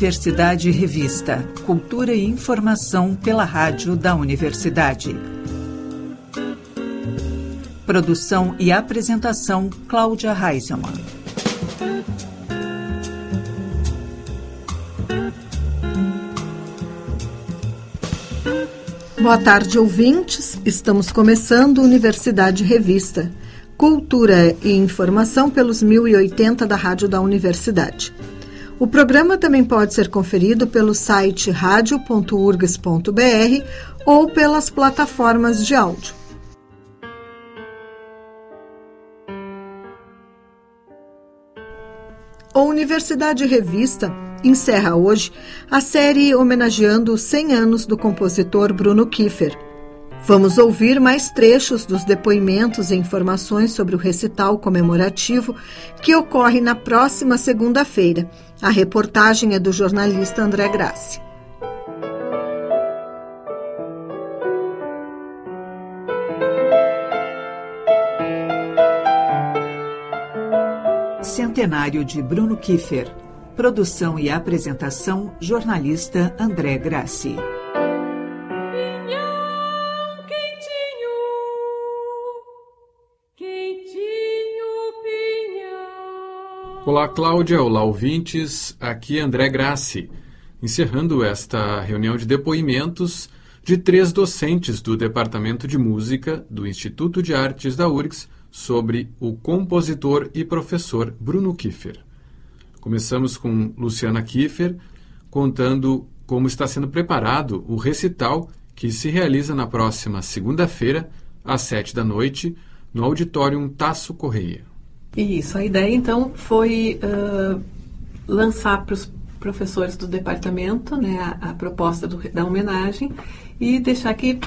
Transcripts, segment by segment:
Universidade Revista. Cultura e informação pela rádio da universidade. Produção e apresentação Cláudia Reisemann. Boa tarde, ouvintes. Estamos começando Universidade Revista. Cultura e informação pelos 1080 da Rádio da Universidade. O programa também pode ser conferido pelo site radio.urgs.br ou pelas plataformas de áudio. A Universidade Revista encerra hoje a série homenageando os 100 anos do compositor Bruno Kiefer. Vamos ouvir mais trechos dos depoimentos e informações sobre o recital comemorativo que ocorre na próxima segunda-feira. A reportagem é do jornalista André Grassi. Centenário de Bruno Kiefer. Produção e apresentação, jornalista André Grassi. Olá, Cláudia. Olá, ouvintes. Aqui é André Grassi, encerrando esta reunião de depoimentos de três docentes do Departamento de Música do Instituto de Artes da URGS sobre o compositor e professor Bruno Kiefer. Começamos com Luciana Kiefer contando como está sendo preparado o recital que se realiza na próxima segunda-feira, às sete da noite, no Auditório Tasso Correia. Isso, a ideia então foi uh, lançar para os professores do departamento né, a, a proposta do, da homenagem e deixar que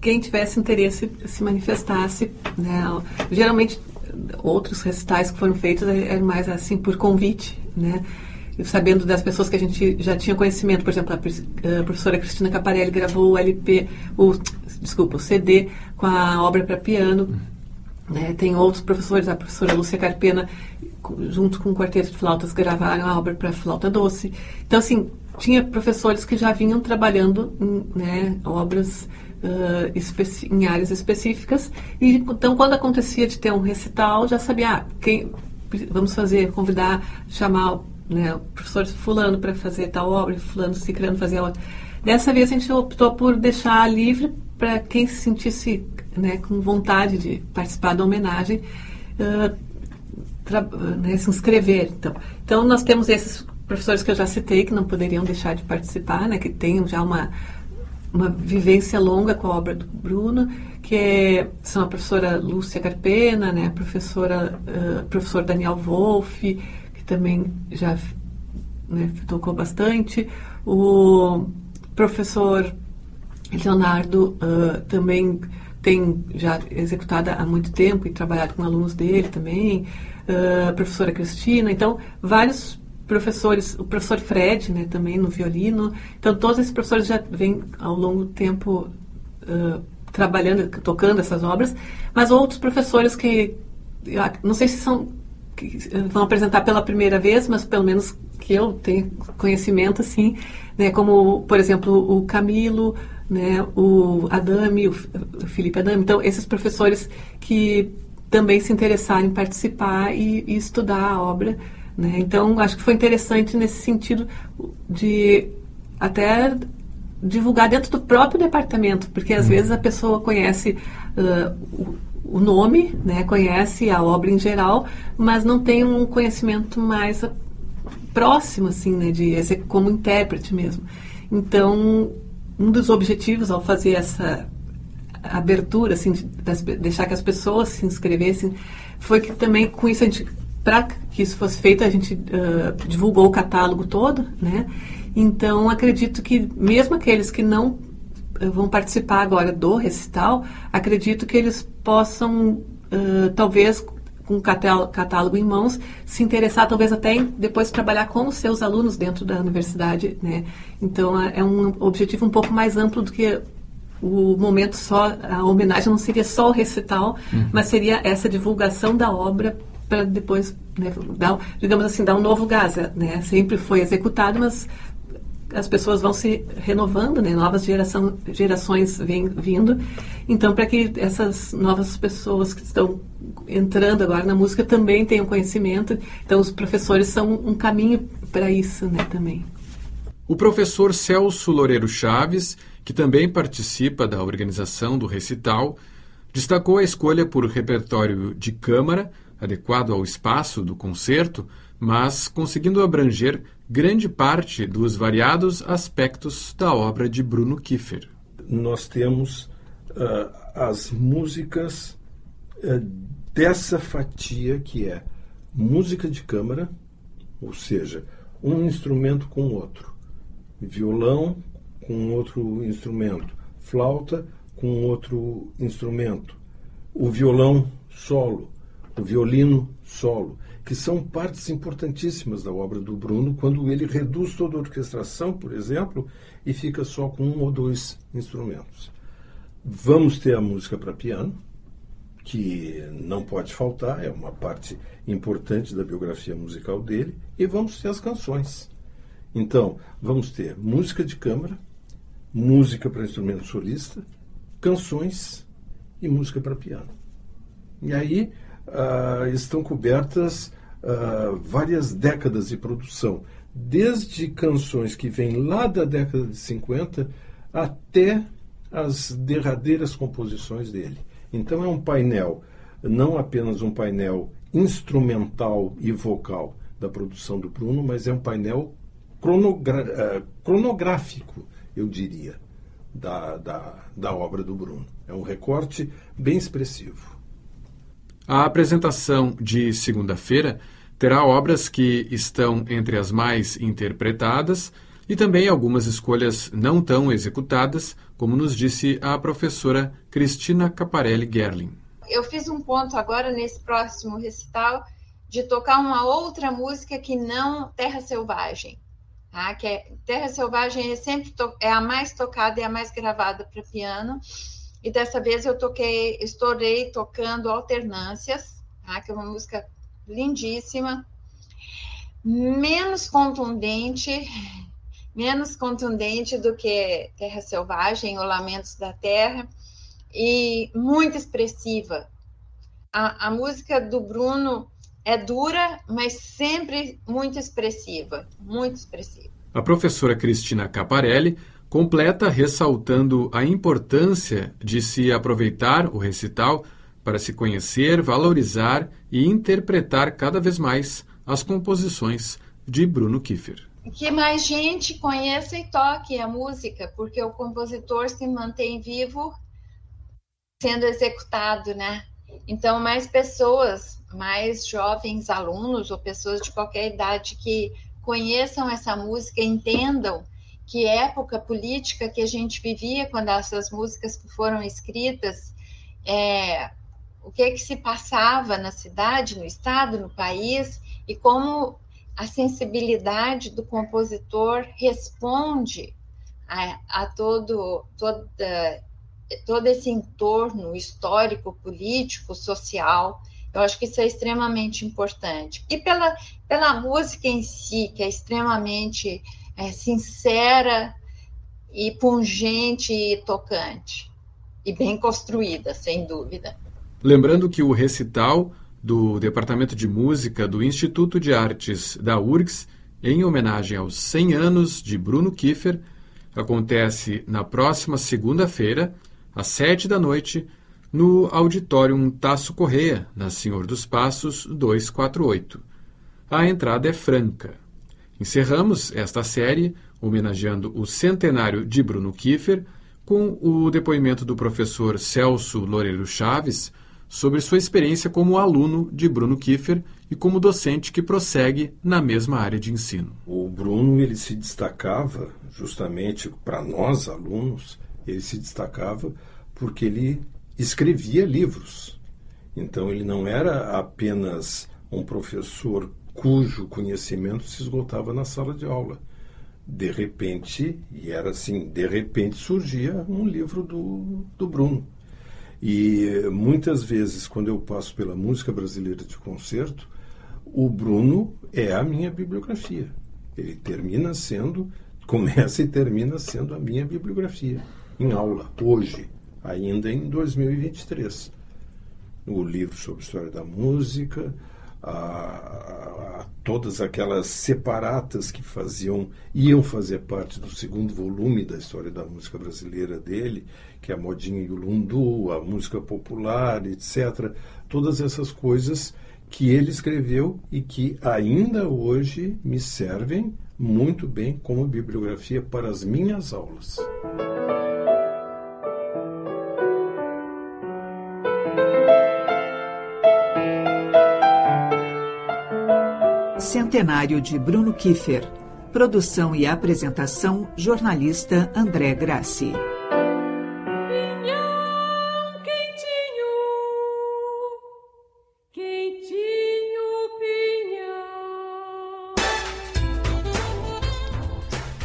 quem tivesse interesse se manifestasse. Né, geralmente outros recitais que foram feitos eram mais assim por convite, né? sabendo das pessoas que a gente já tinha conhecimento, por exemplo, a, professora Cristina Caparelli gravou o LP, o, desculpa, o CD com a obra para piano. Né? Tem outros professores, a professora Lúcia Carpena, junto com o quarteto de flautas, gravaram a obra para flauta doce. Então, assim, tinha professores que já vinham trabalhando em né, obras uh, em áreas específicas. E, então, quando acontecia de ter um recital, já sabia, ah, quem, vamos fazer, convidar, chamar né, o professor fulano para fazer tal obra, fulano ciclano fazer a outra. Dessa vez a gente optou por deixar livre para quem se sentisse né, com vontade de participar da homenagem, uh, né, se inscrever. Então. então, nós temos esses professores que eu já citei, que não poderiam deixar de participar, né, que têm já uma, uma vivência longa com a obra do Bruno, que é, são a professora Lúcia Carpena, né, a professora, uh, professor Daniel Wolff, que também já né, tocou bastante, o professor Leonardo uh, também tem já executado há muito tempo e trabalhado com alunos dele também, uh, professora Cristina, então vários professores, o professor Fred, né, também no violino. Então, todos esses professores já vêm ao longo do tempo uh, trabalhando, tocando essas obras, mas outros professores que, não sei se são, que vão apresentar pela primeira vez, mas pelo menos que eu tenho conhecimento, assim, né, como, por exemplo, o Camilo, né, o Adame, o Felipe Adame. Então, esses professores que também se interessaram em participar e, e estudar a obra né? Então, acho que foi interessante nesse sentido de até divulgar dentro do próprio departamento, porque às uhum. vezes a pessoa conhece uh, o, o, nome, né, conhece a obra em geral, mas não tem um conhecimento mais próximo, assim, né, de como intérprete mesmo. Então, um dos objetivos ao fazer essa abertura, assim, de, de deixar que as pessoas se inscrevessem, foi que também com isso a gente para que isso fosse feito, a gente uh, divulgou o catálogo todo, né? Então, acredito que mesmo aqueles que não uh, vão participar agora do recital, acredito que eles possam, uh, talvez, com o catálogo em mãos, se interessar, talvez até em depois trabalhar com os seus alunos dentro da universidade, né? Então, é, é um objetivo um pouco mais amplo do que o momento só, a homenagem não seria só o recital, uhum. mas seria essa divulgação da obra para depois, né, dar, digamos assim, dar um novo gás. Né? Sempre foi executado, mas as pessoas vão se renovando, né? novas geração, gerações vêm vindo. Então, para que essas novas pessoas que estão entrando agora na música também tenham conhecimento, então os professores são um caminho para isso né, também. O professor Celso Loureiro Chaves, que também participa da organização do recital, destacou a escolha por repertório de câmara, adequado ao espaço do concerto, mas conseguindo abranger grande parte dos variados aspectos da obra de Bruno Kiefer. Nós temos uh, as músicas uh, dessa fatia que é música de câmara, ou seja, um instrumento com outro, violão com outro instrumento, flauta com outro instrumento, o violão solo, o violino solo que são partes importantíssimas da obra do Bruno, quando ele reduz toda a orquestração, por exemplo, e fica só com um ou dois instrumentos. Vamos ter a música para piano, que não pode faltar, é uma parte importante da biografia musical dele, e vamos ter as canções. Então, vamos ter música de câmara, música para instrumento solista, canções e música para piano. E aí uh, estão cobertas uh, várias décadas de produção, desde canções que vêm lá da década de 50 até as derradeiras composições dele. Então é um painel, não apenas um painel instrumental e vocal da produção do Bruno, mas é um painel uh, cronográfico, eu diria, da, da, da obra do Bruno. É um recorte bem expressivo. A apresentação de segunda-feira terá obras que estão entre as mais interpretadas e também algumas escolhas não tão executadas, como nos disse a professora Cristina Caparelli Gerling. Eu fiz um ponto agora nesse próximo recital de tocar uma outra música que não Terra Selvagem. Tá? Que é, Terra Selvagem é sempre é a mais tocada e a mais gravada para piano. E dessa vez eu toquei, estourei tocando Alternâncias, tá? que é uma música lindíssima, menos contundente, menos contundente do que Terra Selvagem ou Lamentos da Terra, e muito expressiva. A, a música do Bruno é dura, mas sempre muito expressiva, muito expressiva. A professora Cristina Caparelli completa ressaltando a importância de se aproveitar o recital para se conhecer, valorizar e interpretar cada vez mais as composições de Bruno Kiefer. Que mais gente conheça e toque a música, porque o compositor se mantém vivo sendo executado, né? Então, mais pessoas, mais jovens alunos ou pessoas de qualquer idade que conheçam essa música, entendam que época política que a gente vivia quando essas músicas foram escritas, é, o que, que se passava na cidade, no estado, no país, e como a sensibilidade do compositor responde a, a todo, toda, todo esse entorno histórico, político, social. Eu acho que isso é extremamente importante. E pela, pela música em si, que é extremamente é, sincera e pungente e tocante. E bem construída, sem dúvida. Lembrando que o recital do Departamento de Música do Instituto de Artes da URGS, em homenagem aos 100 anos de Bruno Kiefer, acontece na próxima segunda-feira, às sete da noite, no Auditório Tasso Correia, na Senhor dos Passos 248. A entrada é franca. Encerramos esta série homenageando o centenário de Bruno Kiefer com o depoimento do professor Celso Loureiro Chaves sobre sua experiência como aluno de Bruno Kiefer e como docente que prossegue na mesma área de ensino. O Bruno ele se destacava justamente para nós alunos, ele se destacava porque ele escrevia livros. Então ele não era apenas um professor cujo conhecimento se esgotava na sala de aula. de repente, e era assim, de repente surgia um livro do, do Bruno. E muitas vezes, quando eu passo pela música brasileira de concerto, o Bruno é a minha bibliografia. Ele termina sendo, começa e termina sendo a minha bibliografia em aula, hoje, ainda em 2023. O livro sobre história da música, a, a, a, todas aquelas separatas que faziam iam fazer parte do segundo volume da história da música brasileira dele, que é a modinha e o lundu, a música popular, etc. Todas essas coisas que ele escreveu e que ainda hoje me servem muito bem como bibliografia para as minhas aulas. Centenário de Bruno Kiefer. Produção e apresentação, jornalista André Grassi.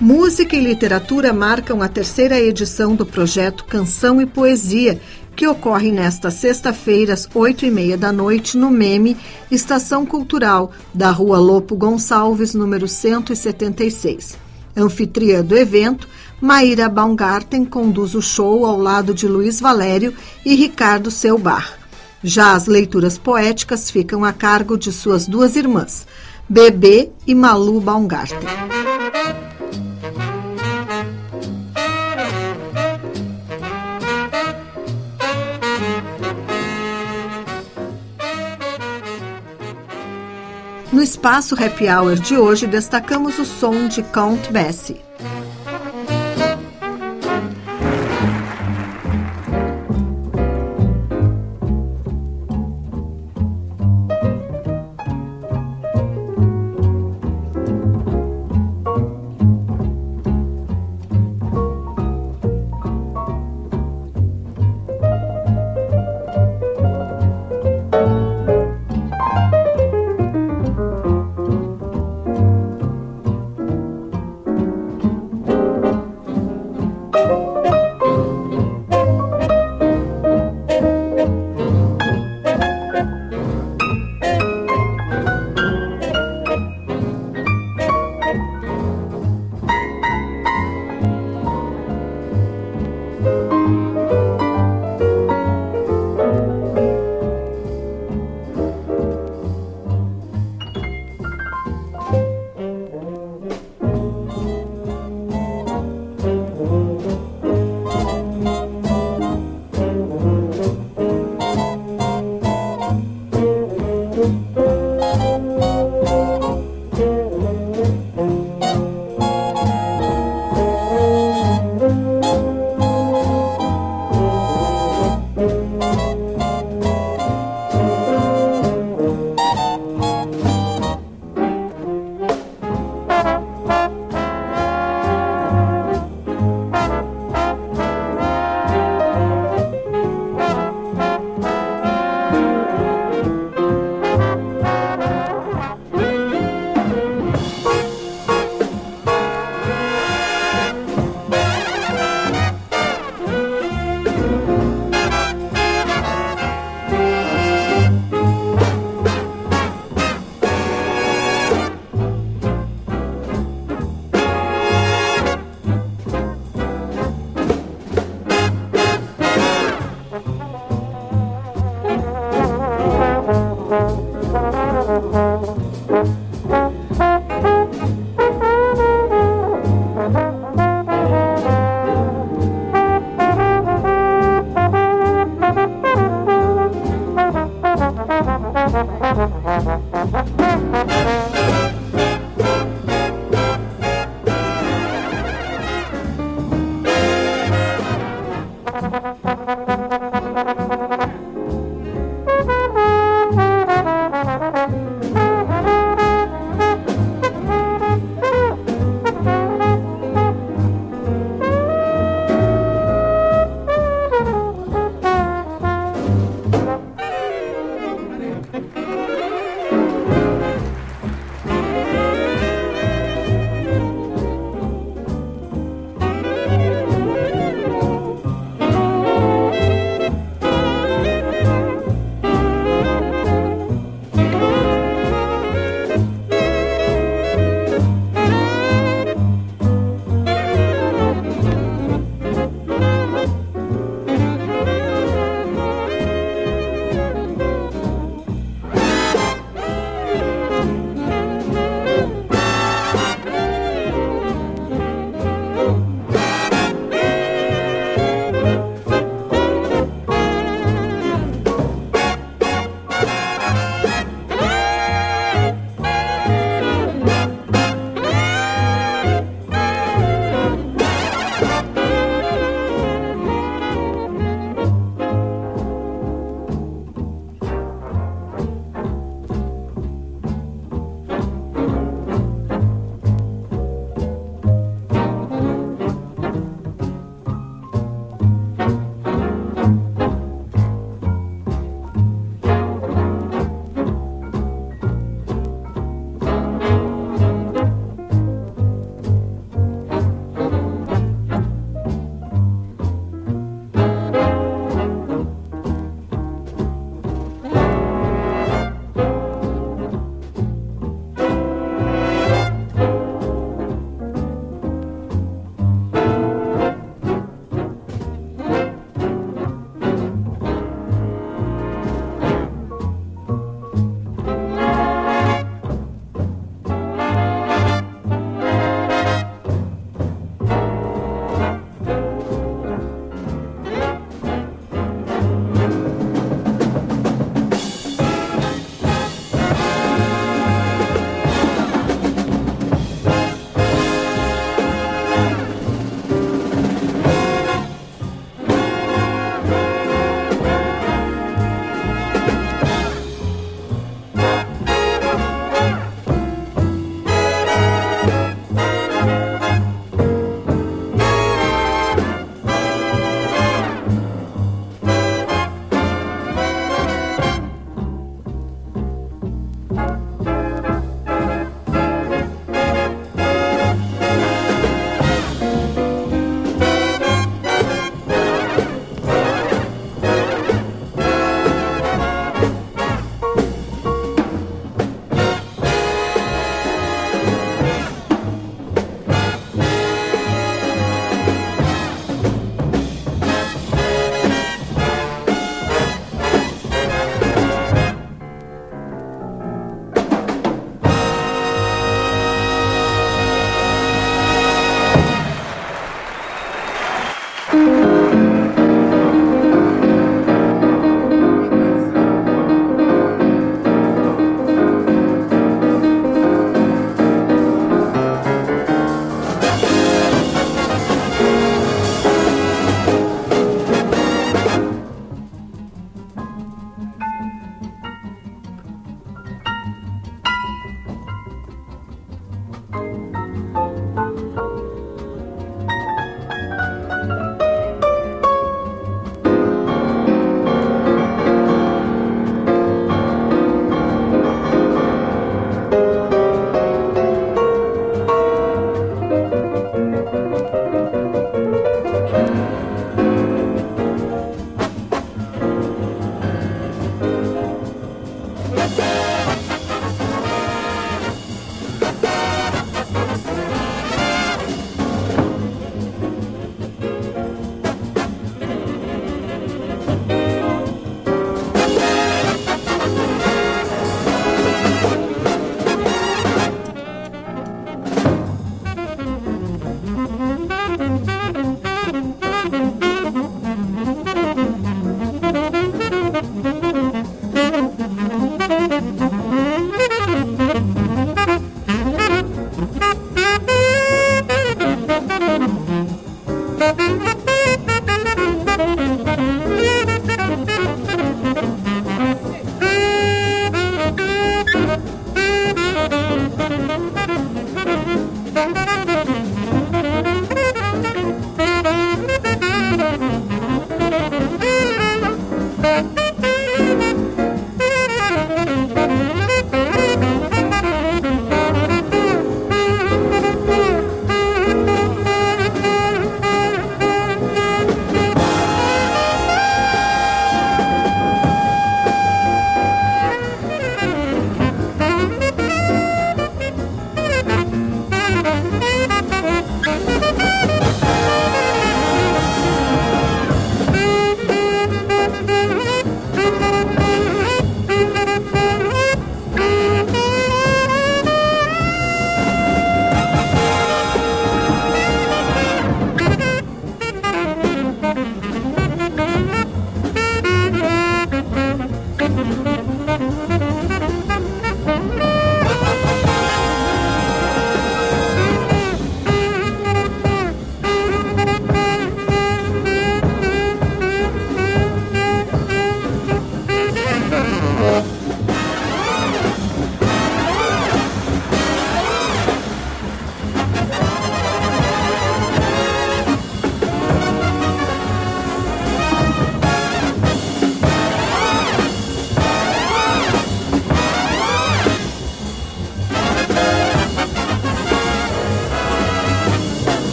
Música e literatura marcam a terceira edição do projeto Canção e Poesia, que ocorre nesta sexta-feira, às oito e meia da noite, no MEME, Estação Cultural, da Rua Lopo Gonçalves, número 176. Anfitriã do evento, Maíra Baumgarten conduz o show ao lado de Luiz Valério e Ricardo Selbar. Já as leituras poéticas ficam a cargo de suas duas irmãs, Bebê e Malu Baumgarten. No espaço Happy Hour de hoje, destacamos o som de Count Basie.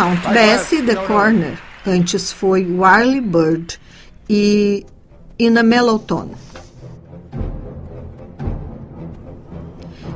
Count Basie, The Corner. Antes foi Wiley Bird e In a Mellow Tone.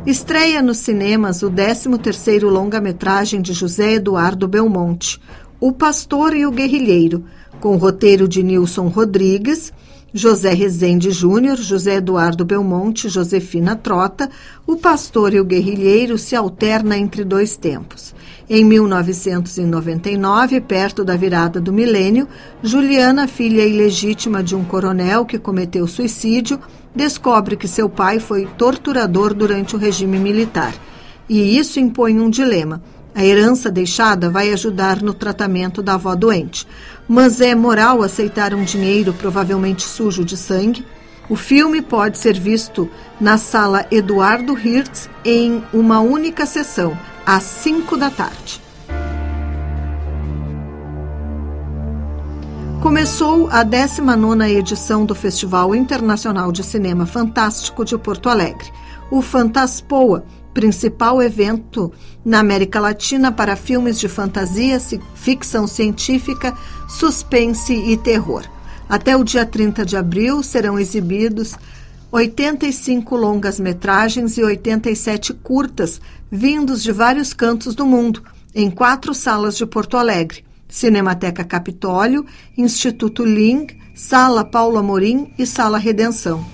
Estreia nos cinemas o 13º longa-metragem de José Eduardo Belmonte, O Pastor e o Guerrilheiro, com roteiro de Nilson Rodrigues, José Rezende Júnior, José Eduardo Belmonte, Josefina Trota, o pastor e o guerrilheiro se alterna entre dois tempos. Em 1999, perto da virada do milênio, Juliana, filha ilegítima de um coronel que cometeu suicídio, descobre que seu pai foi torturador durante o regime militar. E isso impõe um dilema. A herança deixada vai ajudar no tratamento da avó doente, mas é moral aceitar um dinheiro provavelmente sujo de sangue? O filme pode ser visto na sala Eduardo Hirtz em uma única sessão, às 5 da tarde. Começou a 19ª edição do Festival Internacional de Cinema Fantástico de Porto Alegre, o Fantaspoa, principal evento na América Latina para filmes de fantasia, ficção científica, suspense e terror. Até o dia 30 de abril serão exibidos 85 longas-metragens e 87 curtas, vindos de vários cantos do mundo, em quatro salas de Porto Alegre: Cinemateca Capitólio, Instituto Ling, Sala Paulo Amorim e Sala Redenção.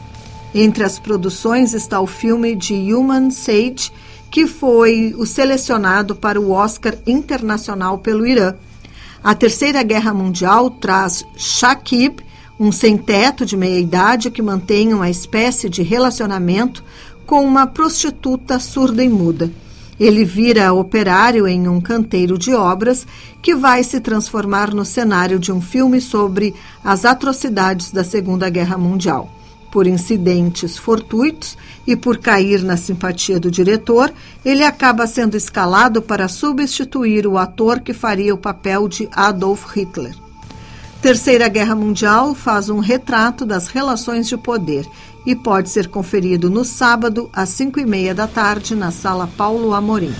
Entre as produções está o filme de Human Sage, que foi o selecionado para o Oscar Internacional pelo Irã. A Terceira Guerra Mundial traz Shakib, um sem-teto de meia-idade que mantém uma espécie de relacionamento com uma prostituta surda e muda. Ele vira operário em um canteiro de obras que vai se transformar no cenário de um filme sobre as atrocidades da Segunda Guerra Mundial. Por incidentes fortuitos e por cair na simpatia do diretor, ele acaba sendo escalado para substituir o ator que faria o papel de Adolf Hitler. Terceira Guerra Mundial faz um retrato das relações de poder e pode ser conferido no sábado, às 5 e meia da tarde, na Sala Paulo Amorim.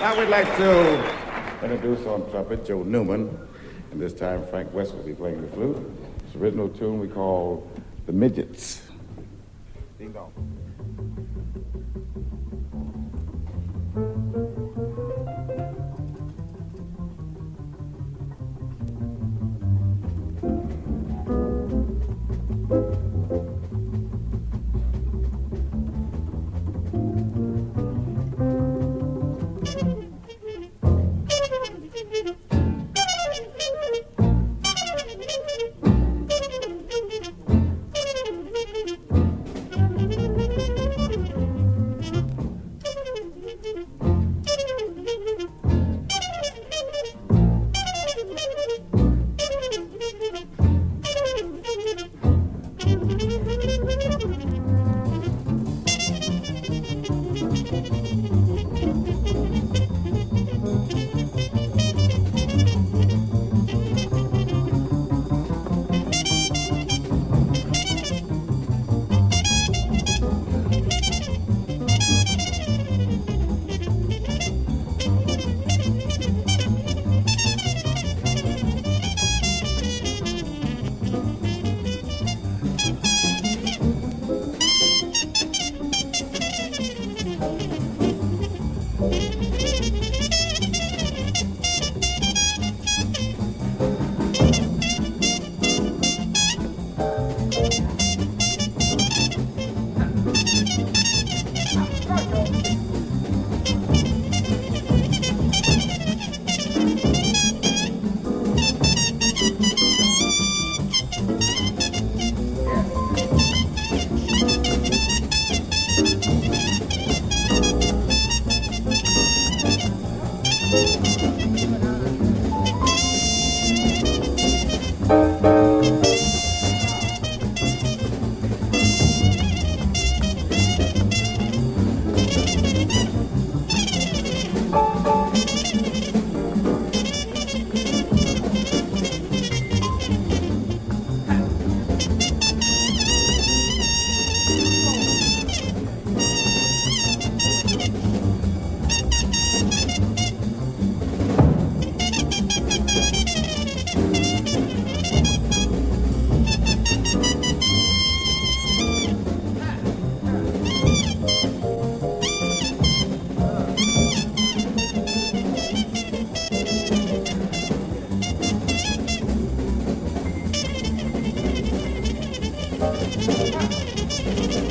Now we'd like to introduce on trumpet Joe Newman, and this time Frank West will be playing the flute. It's original tune we call The Midgets. Ding dong. Thank you. Thank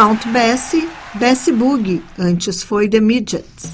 Count Bessie, Bessie Boogie, antes foi The Midgets.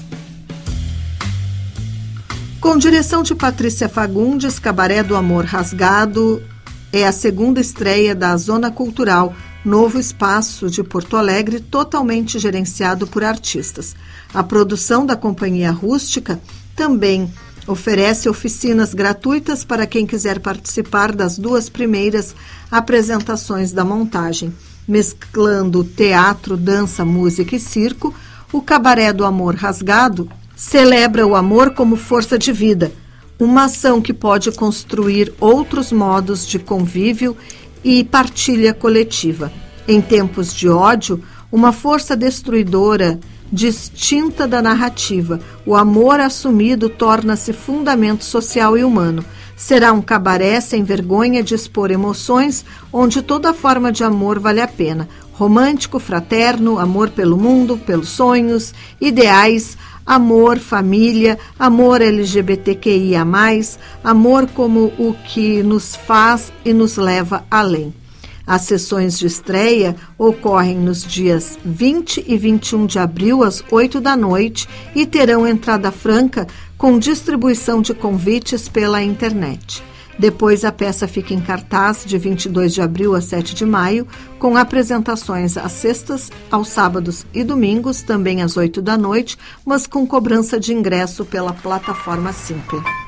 Com direção de Patrícia Fagundes, Cabaré do Amor Rasgado é a segunda estreia da Zona Cultural, novo espaço de Porto Alegre totalmente gerenciado por artistas. A produção da Companhia Rústica também oferece oficinas gratuitas para quem quiser participar das duas primeiras apresentações da montagem. Mesclando teatro, dança, música e circo, o Cabaré do Amor Rasgado celebra o amor como força de vida, uma ação que pode construir outros modos de convívio e partilha coletiva. Em tempos de ódio, uma força destruidora distinta da narrativa, o amor assumido torna-se fundamento social e humano. Será um cabaré sem vergonha de expor emoções, onde toda forma de amor vale a pena. Romântico, fraterno, amor pelo mundo, pelos sonhos, ideais, amor, família, amor LGBTQIA, amor como o que nos faz e nos leva além. As sessões de estreia ocorrem nos dias 20 e 21 de abril, às 8 da noite, e terão entrada franca com distribuição de convites pela internet. Depois, a peça fica em cartaz de 22 de abril a 7 de maio, com apresentações às sextas, aos sábados e domingos, também às 8 da noite, mas com cobrança de ingresso pela plataforma Simples.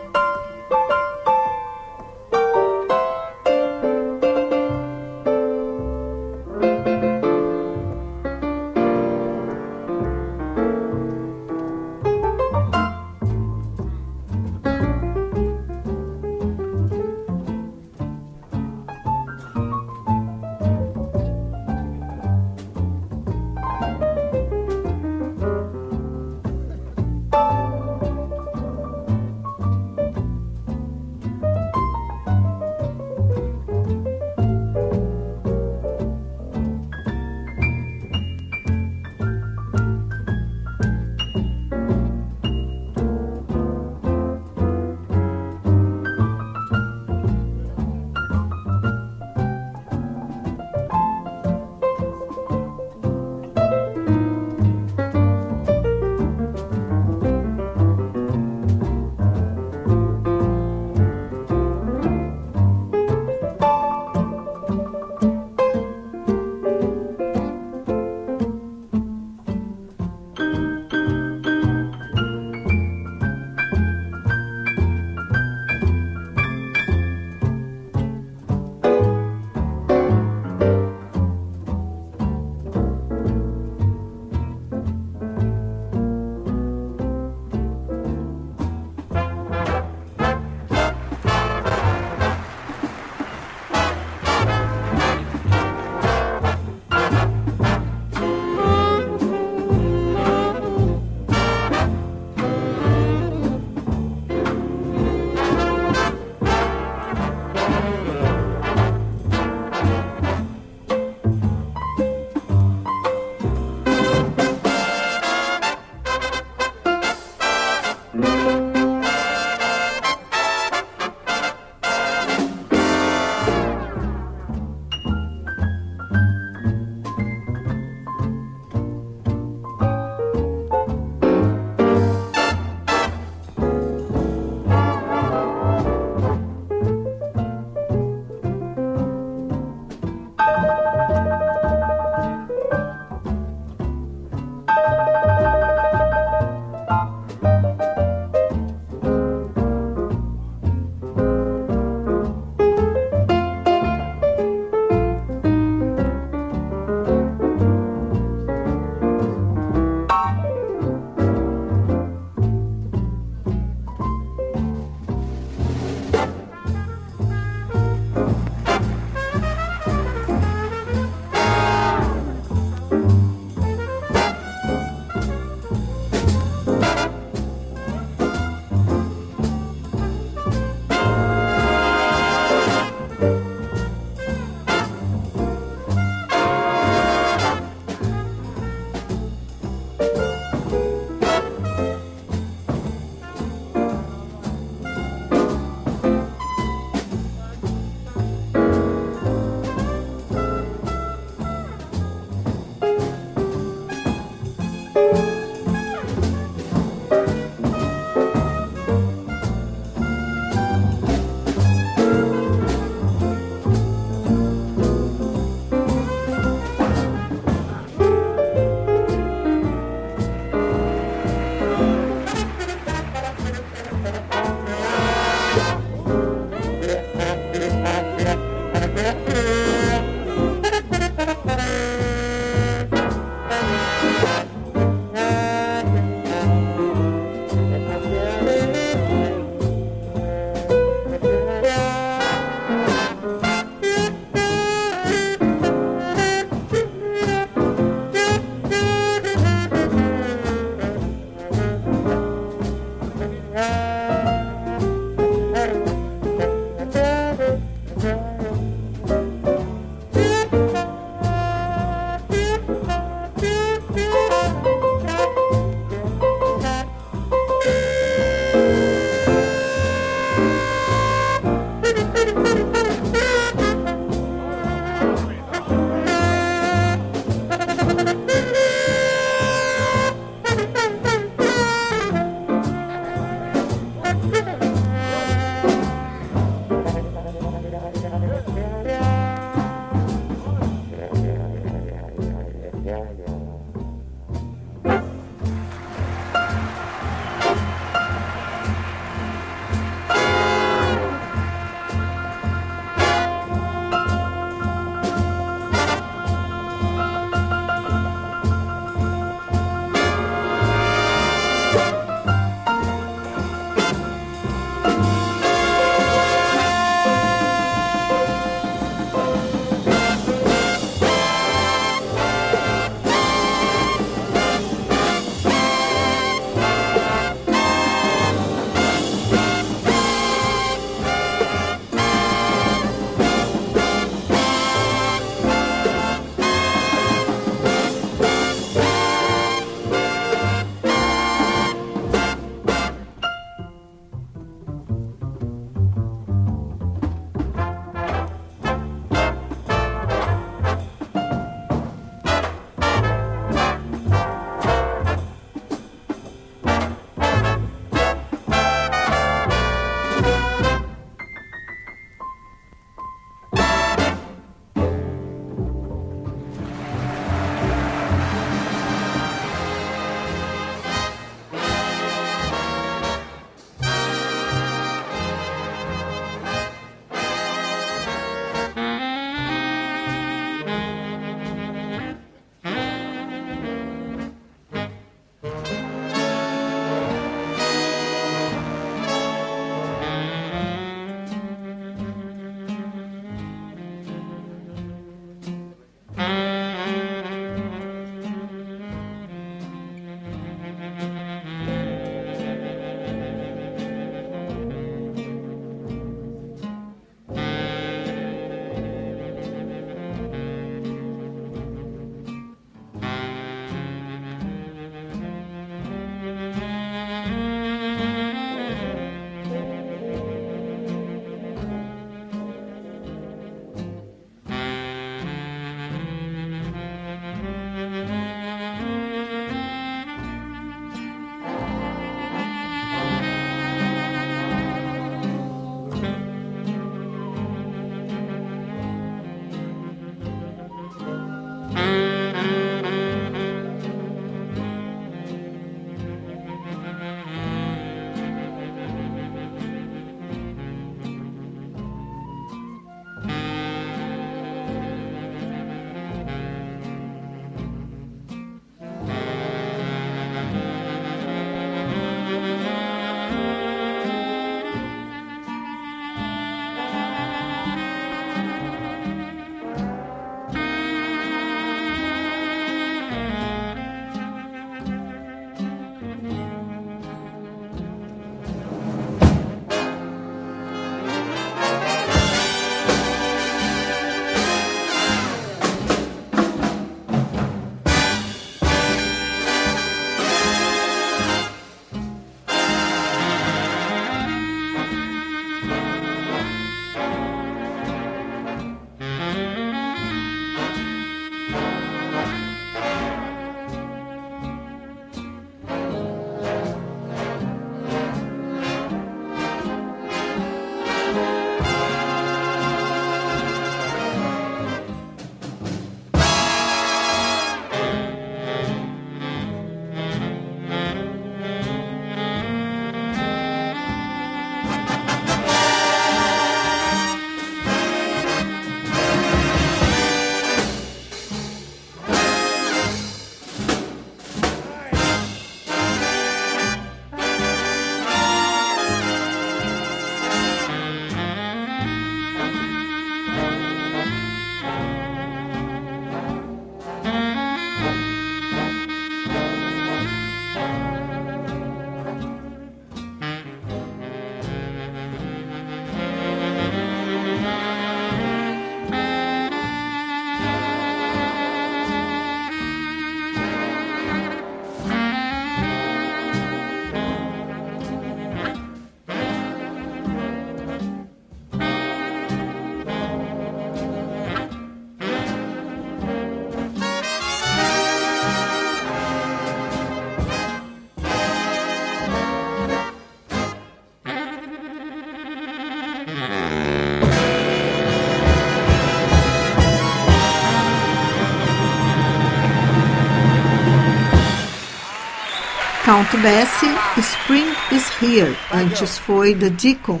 Count Basie, Spring is Here. Antes foi The Deacon.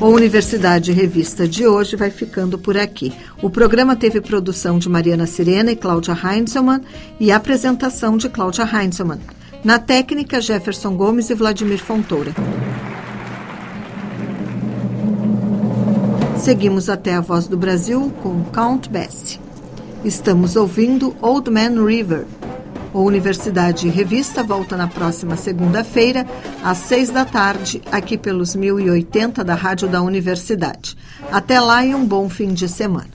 O Universidade Revista de hoje vai ficando por aqui. O programa teve produção de Mariana Sirena e Cláudia Heinzelmann e apresentação de Cláudia Heinzelmann. Na técnica, Jefferson Gomes e Vladimir Fontoura. Seguimos até a Voz do Brasil com Count Basie. Estamos ouvindo Old Man River. O Universidade Revista volta na próxima segunda-feira, às seis da tarde, aqui pelos 1080 da Rádio da Universidade. Até lá e um bom fim de semana.